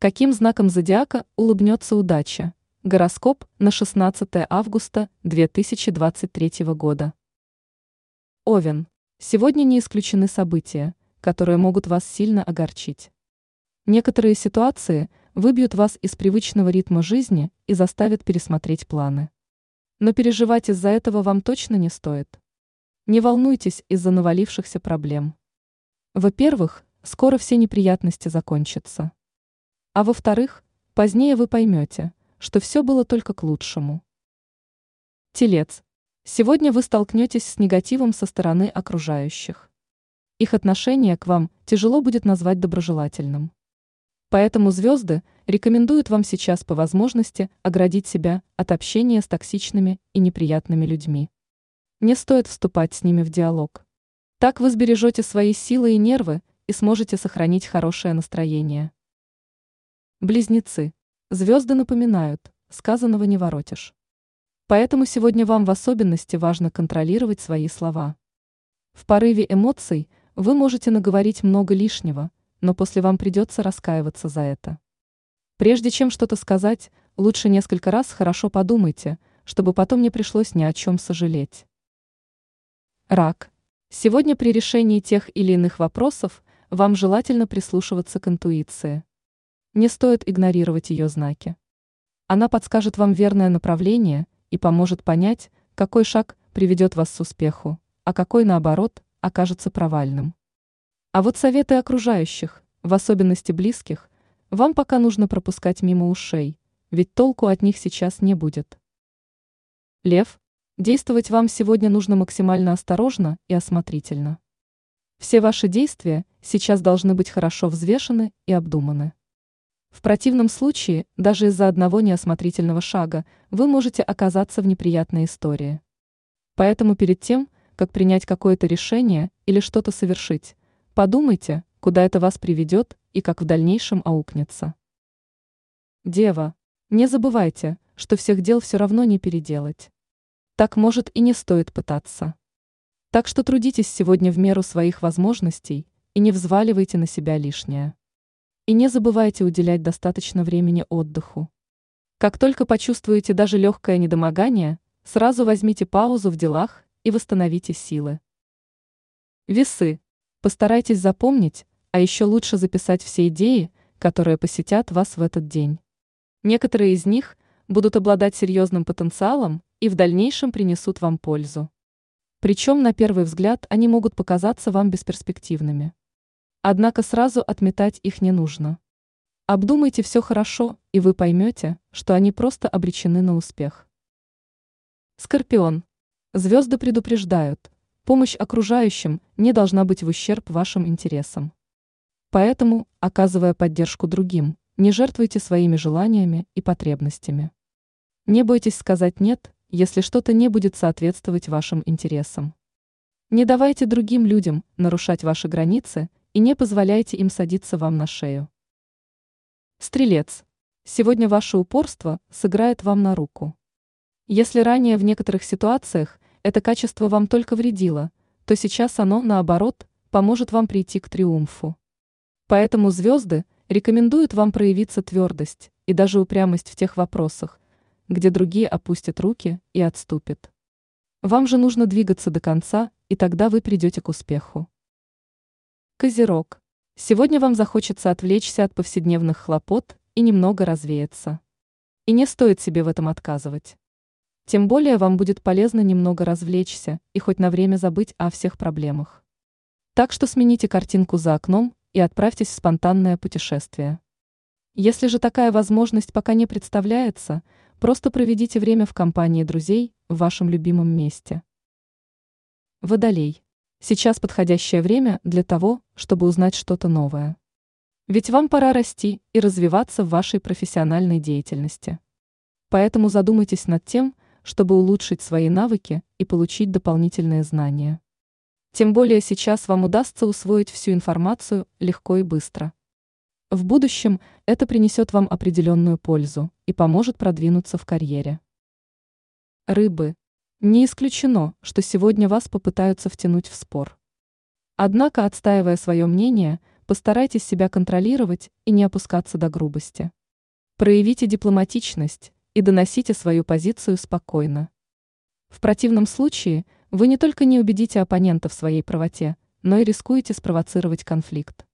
Каким знаком зодиака улыбнется удача? Гороскоп на 16 августа 2023 года. Овен. Сегодня не исключены события, которые могут вас сильно огорчить. Некоторые ситуации выбьют вас из привычного ритма жизни и заставят пересмотреть планы. Но переживать из-за этого вам точно не стоит. Не волнуйтесь из-за навалившихся проблем. Во-первых, скоро все неприятности закончатся. А во-вторых, позднее вы поймете, что все было только к лучшему. Телец. Сегодня вы столкнетесь с негативом со стороны окружающих. Их отношение к вам тяжело будет назвать доброжелательным. Поэтому звезды рекомендуют вам сейчас по возможности оградить себя от общения с токсичными и неприятными людьми. Не стоит вступать с ними в диалог. Так вы сбережете свои силы и нервы и сможете сохранить хорошее настроение. Близнецы. Звезды напоминают, сказанного не воротишь. Поэтому сегодня вам в особенности важно контролировать свои слова. В порыве эмоций вы можете наговорить много лишнего, но после вам придется раскаиваться за это. Прежде чем что-то сказать, лучше несколько раз хорошо подумайте, чтобы потом не пришлось ни о чем сожалеть. Рак. Сегодня при решении тех или иных вопросов вам желательно прислушиваться к интуиции. Не стоит игнорировать ее знаки. Она подскажет вам верное направление и поможет понять, какой шаг приведет вас к успеху, а какой, наоборот, окажется провальным. А вот советы окружающих, в особенности близких, вам пока нужно пропускать мимо ушей, ведь толку от них сейчас не будет. Лев, действовать вам сегодня нужно максимально осторожно и осмотрительно. Все ваши действия сейчас должны быть хорошо взвешены и обдуманы. В противном случае, даже из-за одного неосмотрительного шага, вы можете оказаться в неприятной истории. Поэтому перед тем, как принять какое-то решение или что-то совершить, подумайте, куда это вас приведет и как в дальнейшем аукнется. Дева, не забывайте, что всех дел все равно не переделать. Так может и не стоит пытаться. Так что трудитесь сегодня в меру своих возможностей и не взваливайте на себя лишнее. И не забывайте уделять достаточно времени отдыху. Как только почувствуете даже легкое недомогание, сразу возьмите паузу в делах и восстановите силы. Весы. Постарайтесь запомнить, а еще лучше записать все идеи, которые посетят вас в этот день. Некоторые из них будут обладать серьезным потенциалом и в дальнейшем принесут вам пользу. Причем на первый взгляд они могут показаться вам бесперспективными. Однако сразу отметать их не нужно. Обдумайте все хорошо, и вы поймете, что они просто обречены на успех. Скорпион. Звезды предупреждают, помощь окружающим не должна быть в ущерб вашим интересам. Поэтому, оказывая поддержку другим, не жертвуйте своими желаниями и потребностями. Не бойтесь сказать «нет», если что-то не будет соответствовать вашим интересам. Не давайте другим людям нарушать ваши границы и не позволяйте им садиться вам на шею. Стрелец. Сегодня ваше упорство сыграет вам на руку. Если ранее в некоторых ситуациях это качество вам только вредило, то сейчас оно, наоборот, поможет вам прийти к триумфу. Поэтому звезды рекомендуют вам проявиться твердость и даже упрямость в тех вопросах, где другие опустят руки и отступят. Вам же нужно двигаться до конца, и тогда вы придете к успеху. Козерог. Сегодня вам захочется отвлечься от повседневных хлопот и немного развеяться. И не стоит себе в этом отказывать. Тем более вам будет полезно немного развлечься и хоть на время забыть о всех проблемах. Так что смените картинку за окном и отправьтесь в спонтанное путешествие. Если же такая возможность пока не представляется, просто проведите время в компании друзей в вашем любимом месте. Водолей. Сейчас подходящее время для того, чтобы узнать что-то новое. Ведь вам пора расти и развиваться в вашей профессиональной деятельности. Поэтому задумайтесь над тем, чтобы улучшить свои навыки и получить дополнительные знания. Тем более сейчас вам удастся усвоить всю информацию легко и быстро. В будущем это принесет вам определенную пользу и поможет продвинуться в карьере. Рыбы. Не исключено, что сегодня вас попытаются втянуть в спор. Однако, отстаивая свое мнение, постарайтесь себя контролировать и не опускаться до грубости. Проявите дипломатичность и доносите свою позицию спокойно. В противном случае вы не только не убедите оппонента в своей правоте, но и рискуете спровоцировать конфликт.